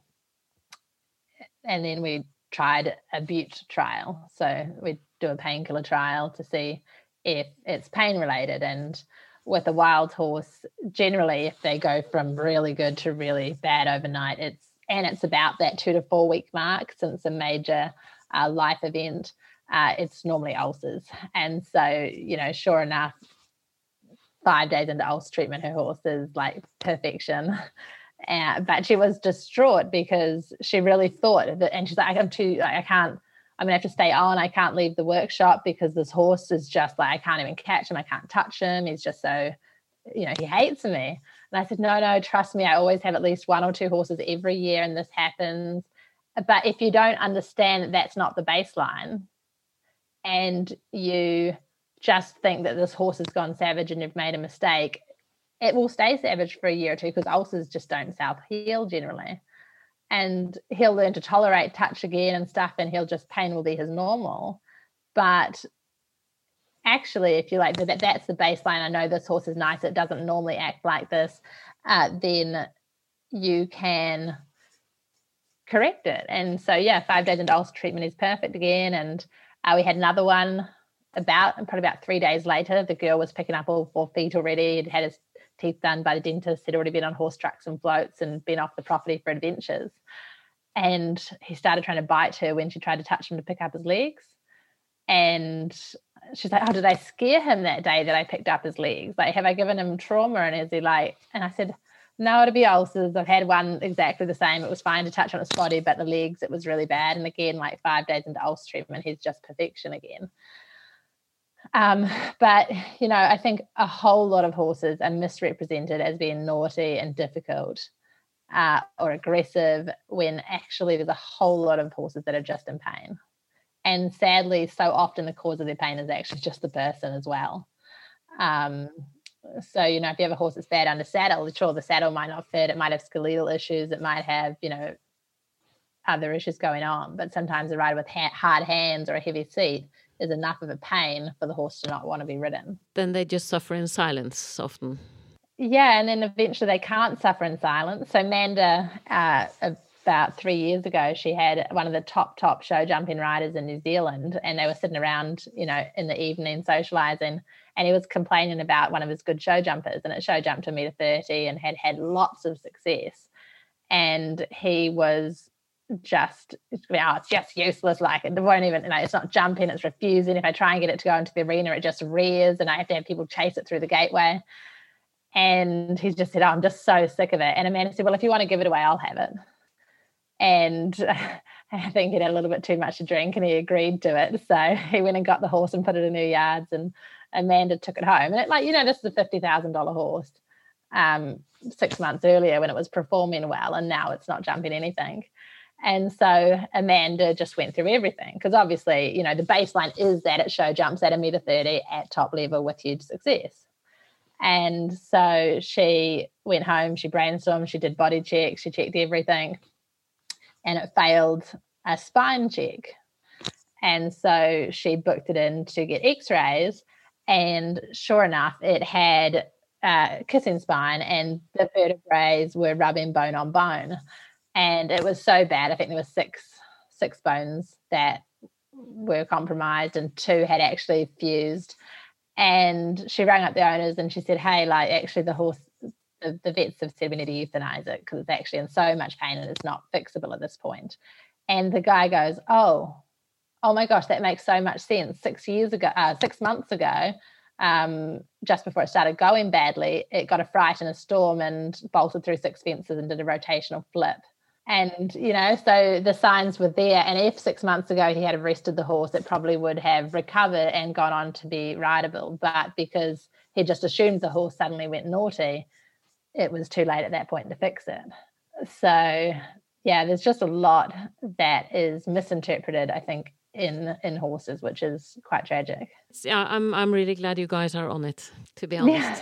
and then we tried a bute trial. So we do a painkiller trial to see if it's pain related. And, with a wild horse, generally, if they go from really good to really bad overnight, it's and it's about that two to four week mark since a major uh, life event. Uh, it's normally ulcers, and so you know, sure enough, five days into ulcer treatment, her horse is like perfection. Uh, but she was distraught because she really thought that, and she's like, I'm too, like, I can't I'm gonna have to stay on. I can't leave the workshop because this horse is just like I can't even catch him. I can't touch him. He's just so, you know, he hates me. And I said, no, no, trust me. I always have at least one or two horses every year, and this happens. But if you don't understand that that's not the baseline, and you just think that this horse has gone savage and you've made a mistake, it will stay savage for a year or two because ulcers just don't self heal generally. And he'll learn to tolerate touch again and stuff and he'll just pain will be his normal. But actually if you like that that's the baseline. I know this horse is nice. It doesn't normally act like this. Uh, then you can correct it. And so yeah five days into ulcer treatment is perfect again. And uh, we had another one about probably about three days later the girl was picking up all four feet already it had his teeth done by the dentist. He'd already been on horse trucks and floats and been off the property for adventures. And he started trying to bite her when she tried to touch him to pick up his legs. And she's like, Oh, did I scare him that day that I picked up his legs? Like, have I given him trauma? And is he like, and I said, No, it'll be ulcers. I've had one exactly the same. It was fine to touch on his body, but the legs, it was really bad. And again, like five days into ulcer treatment, he's just perfection again. Um, but you know, I think a whole lot of horses are misrepresented as being naughty and difficult uh, or aggressive when actually there's a whole lot of horses that are just in pain. And sadly, so often the cause of their pain is actually just the person as well. Um, so, you know, if you have a horse that's bad under saddle, sure, the saddle might not fit, it might have skeletal issues, it might have, you know, other issues going on. But sometimes a rider with ha- hard hands or a heavy seat is enough of a pain for the horse to not want to be ridden. Then they just suffer in silence often. Yeah, and then eventually they can't suffer in silence. So Manda, uh, about three years ago, she had one of the top top show jumping riders in New Zealand, and they were sitting around, you know, in the evening socializing, and he was complaining about one of his good show jumpers, and it show jumped to meter thirty and had had lots of success, and he was just oh, it's just useless. Like it won't even like it's not jumping, it's refusing. If I try and get it to go into the arena, it just rears and I have to have people chase it through the gateway. And he's just said, Oh, I'm just so sick of it. And Amanda said, Well, if you want to give it away, I'll have it. And I think he had a little bit too much to drink and he agreed to it. So he went and got the horse and put it in her yards and Amanda took it home. And it like, you know, this is a fifty thousand dollar horse. Um, six months earlier when it was performing well and now it's not jumping anything. And so Amanda just went through everything because obviously, you know, the baseline is that it show jumps at a meter 30 at top level with huge success. And so she went home, she brainstormed, she did body checks, she checked everything, and it failed a spine check. And so she booked it in to get x rays. And sure enough, it had uh, kissing spine, and the vertebrae were rubbing bone on bone, and it was so bad. I think there were six six bones that were compromised, and two had actually fused. And she rang up the owners and she said, "Hey, like actually the horse." The, the vets have said we need to euthanize it because it's actually in so much pain and it's not fixable at this point. And the guy goes, "Oh, oh my gosh, that makes so much sense. Six years ago, uh, six months ago, um, just before it started going badly, it got a fright in a storm and bolted through six fences and did a rotational flip. And, you know, so the signs were there. And if six months ago he had arrested the horse, it probably would have recovered and gone on to be rideable. But because he just assumed the horse suddenly went naughty, it was too late at that point to fix it. So, yeah, there's just a lot that is misinterpreted, I think, in in horses, which is quite tragic. Yeah, I'm I'm really glad you guys are on it. To be honest, yeah.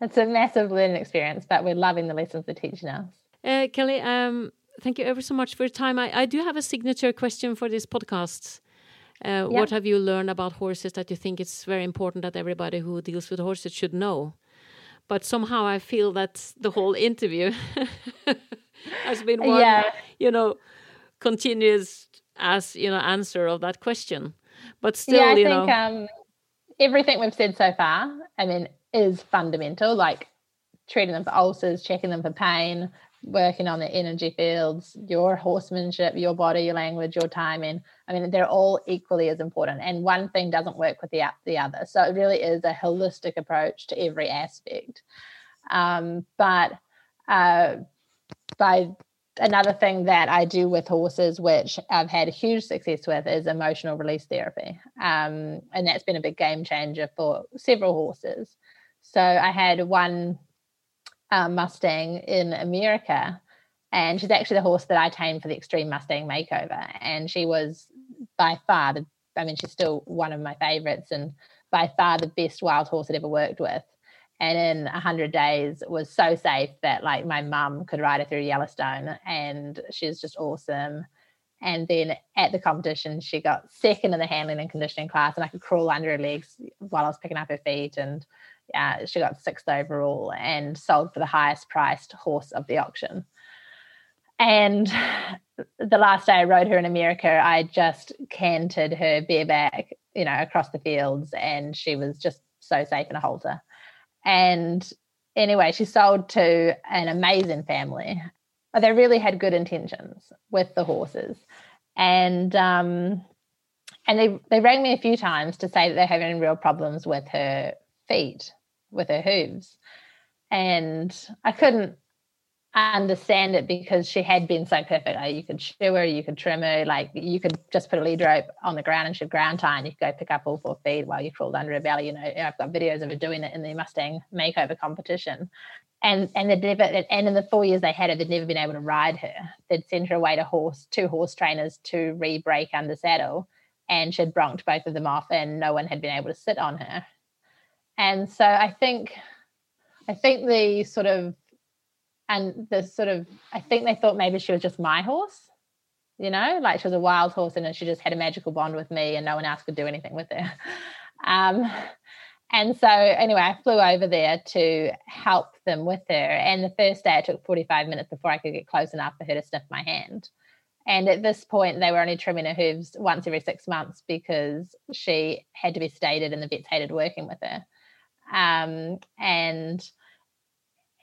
it's a massive learning experience, but we're loving the lessons they're teaching us. Uh, Kelly, um, thank you ever so much for your time. I, I do have a signature question for this podcast. Uh, What have you learned about horses that you think it's very important that everybody who deals with horses should know? But somehow I feel that the whole interview has been one, yeah. you know, continuous as you know answer of that question but still yeah, I you think, know um, everything we've said so far i mean is fundamental like treating them for ulcers checking them for pain working on the energy fields your horsemanship your body your language your timing i mean they're all equally as important and one thing doesn't work with the, the other so it really is a holistic approach to every aspect um, but uh, by another thing that I do with horses, which I've had huge success with, is emotional release therapy. Um, and that's been a big game changer for several horses. So I had one uh, Mustang in America, and she's actually the horse that I tamed for the Extreme Mustang Makeover. And she was by far the, I mean, she's still one of my favorites and by far the best wild horse I'd ever worked with and in 100 days was so safe that like my mum could ride her through yellowstone and she's just awesome and then at the competition she got second in the handling and conditioning class and i could crawl under her legs while i was picking up her feet and uh, she got sixth overall and sold for the highest priced horse of the auction and the last day i rode her in america i just cantered her bareback you know across the fields and she was just so safe in a halter and anyway, she sold to an amazing family. They really had good intentions with the horses. And um, and they they rang me a few times to say that they're having real problems with her feet, with her hooves. And I couldn't understand it because she had been so perfect. Like you could shoe her, you could trim her, like you could just put a lead rope on the ground and she'd ground tie and you could go pick up all four feet while you crawled under her belly. You know, I've got videos of her doing it in the Mustang makeover competition. And and they'd never and in the four years they had her, they'd never been able to ride her. They'd send her away to horse, two horse trainers to re-break under saddle, and she'd bronked both of them off, and no one had been able to sit on her. And so I think I think the sort of and the sort of I think they thought maybe she was just my horse, you know, like she was a wild horse and she just had a magical bond with me and no one else could do anything with her. Um, and so anyway, I flew over there to help them with her. And the first day it took 45 minutes before I could get close enough for her to sniff my hand. And at this point, they were only trimming her hooves once every six months because she had to be sedated and the vets hated working with her. Um, and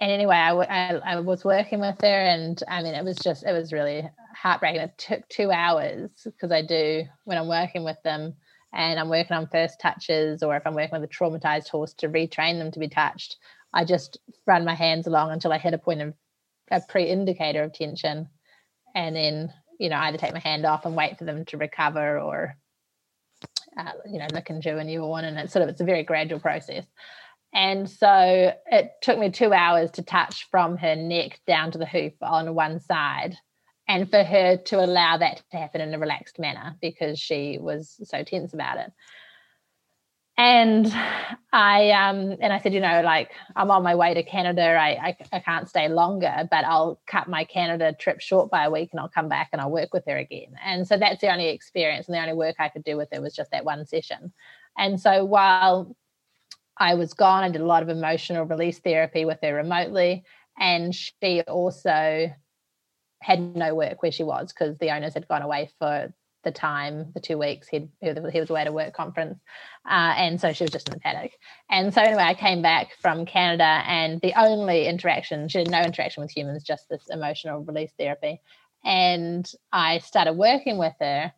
and anyway, I, I, I, was working with her, and I mean, it was just, it was really heartbreaking. It took two hours because I do when I'm working with them and I'm working on first touches, or if I'm working with a traumatized horse to retrain them to be touched, I just run my hands along until I hit a point of a pre indicator of tension. And then, you know, either take my hand off and wait for them to recover or, uh, you know, look and chew a new one. And it's sort of, it's a very gradual process. And so it took me two hours to touch from her neck down to the hoof on one side. And for her to allow that to happen in a relaxed manner because she was so tense about it. And I um and I said, you know, like I'm on my way to Canada. I, I I can't stay longer, but I'll cut my Canada trip short by a week and I'll come back and I'll work with her again. And so that's the only experience and the only work I could do with her was just that one session. And so while I was gone. I did a lot of emotional release therapy with her remotely. And she also had no work where she was because the owners had gone away for the time, the two weeks he he was away a work conference, uh, and so she was just in the paddock. And so anyway, I came back from Canada, and the only interaction she had no interaction with humans, just this emotional release therapy. And I started working with her,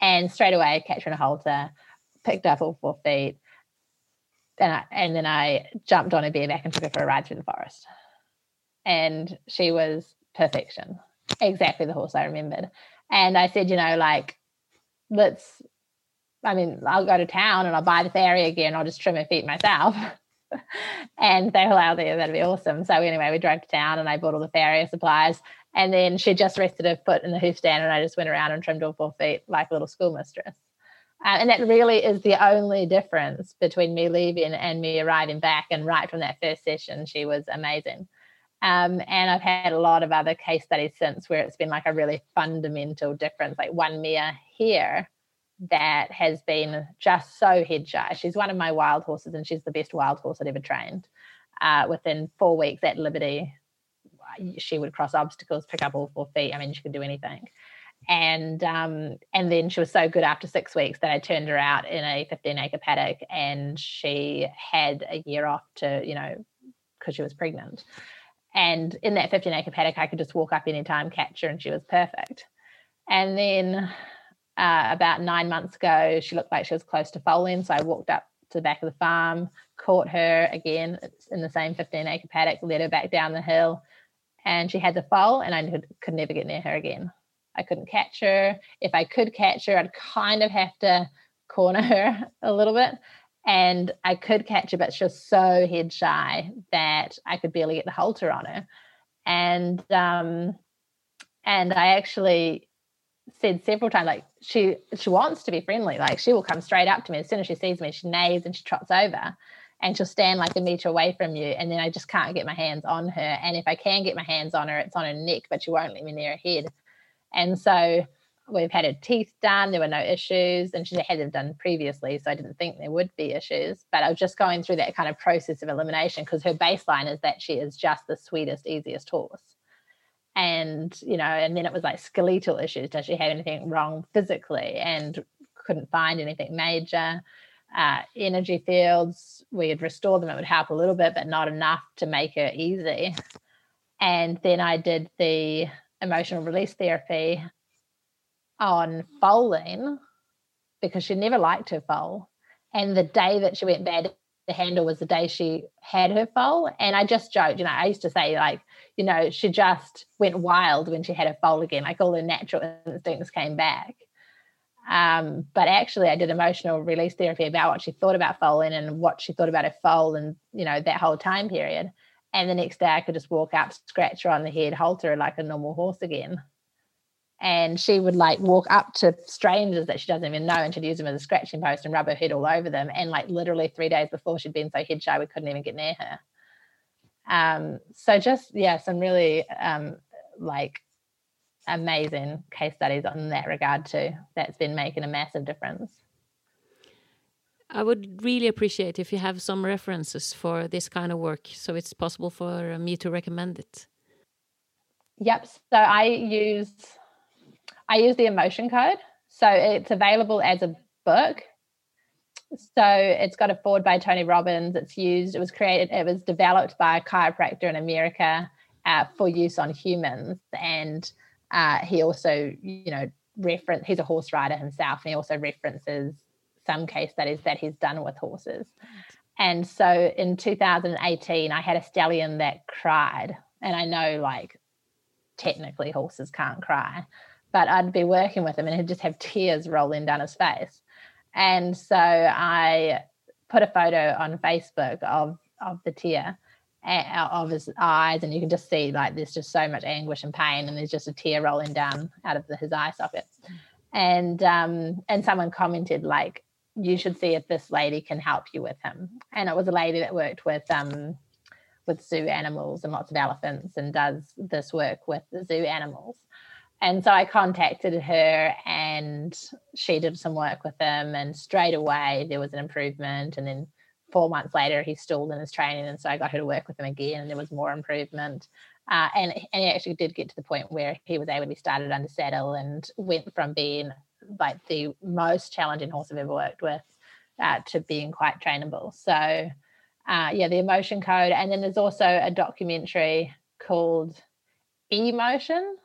and straight away, catch her in a halter, picked up all four feet, and I, and then I jumped on a bareback and took her for a ride through the forest. And she was perfection, exactly the horse I remembered. And I said, you know, like let's I mean, I'll go to town and I'll buy the fairy again. I'll just trim her feet myself. and they were like, oh, that'd be awesome. So anyway, we drove to town and I bought all the farrier supplies. And then she just rested her foot in the hoof stand and I just went around and trimmed all four feet like a little schoolmistress. Uh, and that really is the only difference between me leaving and me arriving back. And right from that first session, she was amazing. Um, and I've had a lot of other case studies since where it's been like a really fundamental difference. Like one Mia here that has been just so head shy. She's one of my wild horses, and she's the best wild horse I'd ever trained. Uh, within four weeks at Liberty, she would cross obstacles, pick up all four feet. I mean, she could do anything. And um, and then she was so good after six weeks that I turned her out in a 15 acre paddock, and she had a year off to you know because she was pregnant. And in that 15 acre paddock, I could just walk up anytime, catch her, and she was perfect. And then uh, about nine months ago, she looked like she was close to foaling. So I walked up to the back of the farm, caught her again in the same 15 acre paddock, led her back down the hill, and she had the foal, and I could, could never get near her again. I couldn't catch her. If I could catch her, I'd kind of have to corner her a little bit. And I could catch her, but she was so head shy that I could barely get the halter on her. And um, and I actually said several times, like she she wants to be friendly. Like she will come straight up to me as soon as she sees me. She neighs and she trots over, and she'll stand like a meter away from you. And then I just can't get my hands on her. And if I can get my hands on her, it's on her neck, but she won't let me near her head. And so we've had her teeth done. There were no issues, and she had them done previously, so I didn't think there would be issues. But I was just going through that kind of process of elimination because her baseline is that she is just the sweetest, easiest horse and you know and then it was like skeletal issues does she have anything wrong physically and couldn't find anything major uh, energy fields we had restored them it would help a little bit but not enough to make her easy and then i did the emotional release therapy on foaling because she never liked her foal and the day that she went bad the handle was the day she had her foal and i just joked you know i used to say like you know, she just went wild when she had her foal again, like all her natural instincts came back. Um, but actually, I did emotional release therapy about what she thought about foaling and what she thought about her foal and, you know, that whole time period. And the next day, I could just walk up, scratch her on the head, halter her like a normal horse again. And she would like walk up to strangers that she doesn't even know and she'd use them as a scratching post and rub her head all over them. And like literally three days before, she'd been so head shy, we couldn't even get near her. Um, so just yeah, some really um, like amazing case studies on that regard too. That's been making a massive difference. I would really appreciate if you have some references for this kind of work, so it's possible for me to recommend it. Yep. So I use I use the emotion code. So it's available as a book so it's got a forward by Tony Robbins. It's used, it was created, it was developed by a chiropractor in America uh, for use on humans. And uh, he also, you know, reference, he's a horse rider himself, and he also references some case studies that he's done with horses. And so in 2018, I had a stallion that cried. And I know, like, technically horses can't cry, but I'd be working with him and he'd just have tears rolling down his face. And so I put a photo on Facebook of of the tear out of his eyes, and you can just see like there's just so much anguish and pain, and there's just a tear rolling down out of the, his eye socket. And um, and someone commented like, "You should see if this lady can help you with him." And it was a lady that worked with um, with zoo animals and lots of elephants, and does this work with the zoo animals. And so I contacted her and she did some work with him. And straight away there was an improvement. And then four months later, he stalled in his training, and so I got her to work with him again, and there was more improvement. Uh, and, and he actually did get to the point where he was able to be started under saddle and went from being like the most challenging horse I've ever worked with uh, to being quite trainable. So, uh, yeah, the emotion code. And then there's also a documentary called Emotion,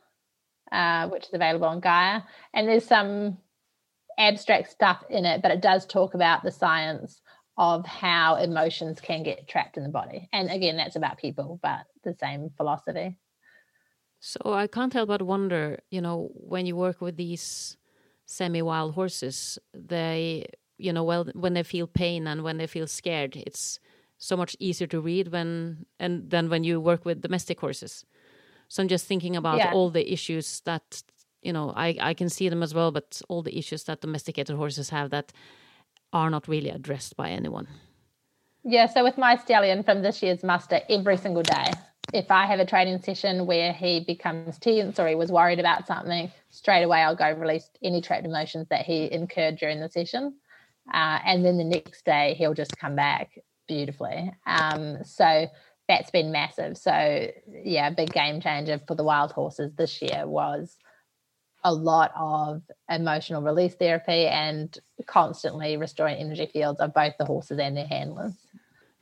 uh, which is available on Gaia. And there's some abstract stuff in it, but it does talk about the science of how emotions can get trapped in the body. And again, that's about people, but the same philosophy. So I can't help but wonder, you know, when you work with these semi-wild horses, they, you know, well, when they feel pain and when they feel scared, it's so much easier to read when and than when you work with domestic horses. So I'm just thinking about yeah. all the issues that, you know, I I can see them as well, but all the issues that domesticated horses have that are not really addressed by anyone. Yeah, so with my stallion from this year's muster, every single day, if I have a training session where he becomes tense or he was worried about something, straight away I'll go release any trapped emotions that he incurred during the session. Uh, and then the next day he'll just come back beautifully. Um, so that's been massive. So yeah, big game changer for the wild horses this year was a lot of emotional release therapy and constantly restoring energy fields of both the horses and their handlers.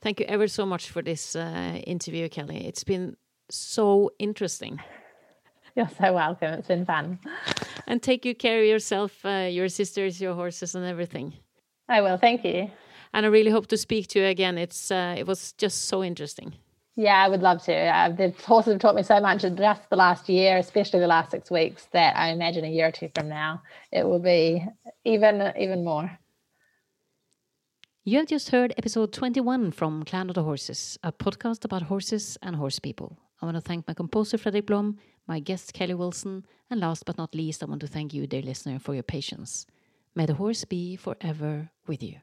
Thank you ever so much for this uh, interview, Kelly. It's been so interesting. You're so welcome. It's been fun. And take good care of yourself, uh, your sisters, your horses, and everything. I will. Thank you. And I really hope to speak to you again. It's uh, it was just so interesting. Yeah, I would love to. Uh, the horses have taught me so much in just the last year, especially the last six weeks, that I imagine a year or two from now it will be even even more. You have just heard episode 21 from Clan of the Horses, a podcast about horses and horse people. I want to thank my composer Fredrik Blom, my guest Kelly Wilson, and last but not least, I want to thank you, dear listener, for your patience. May the horse be forever with you.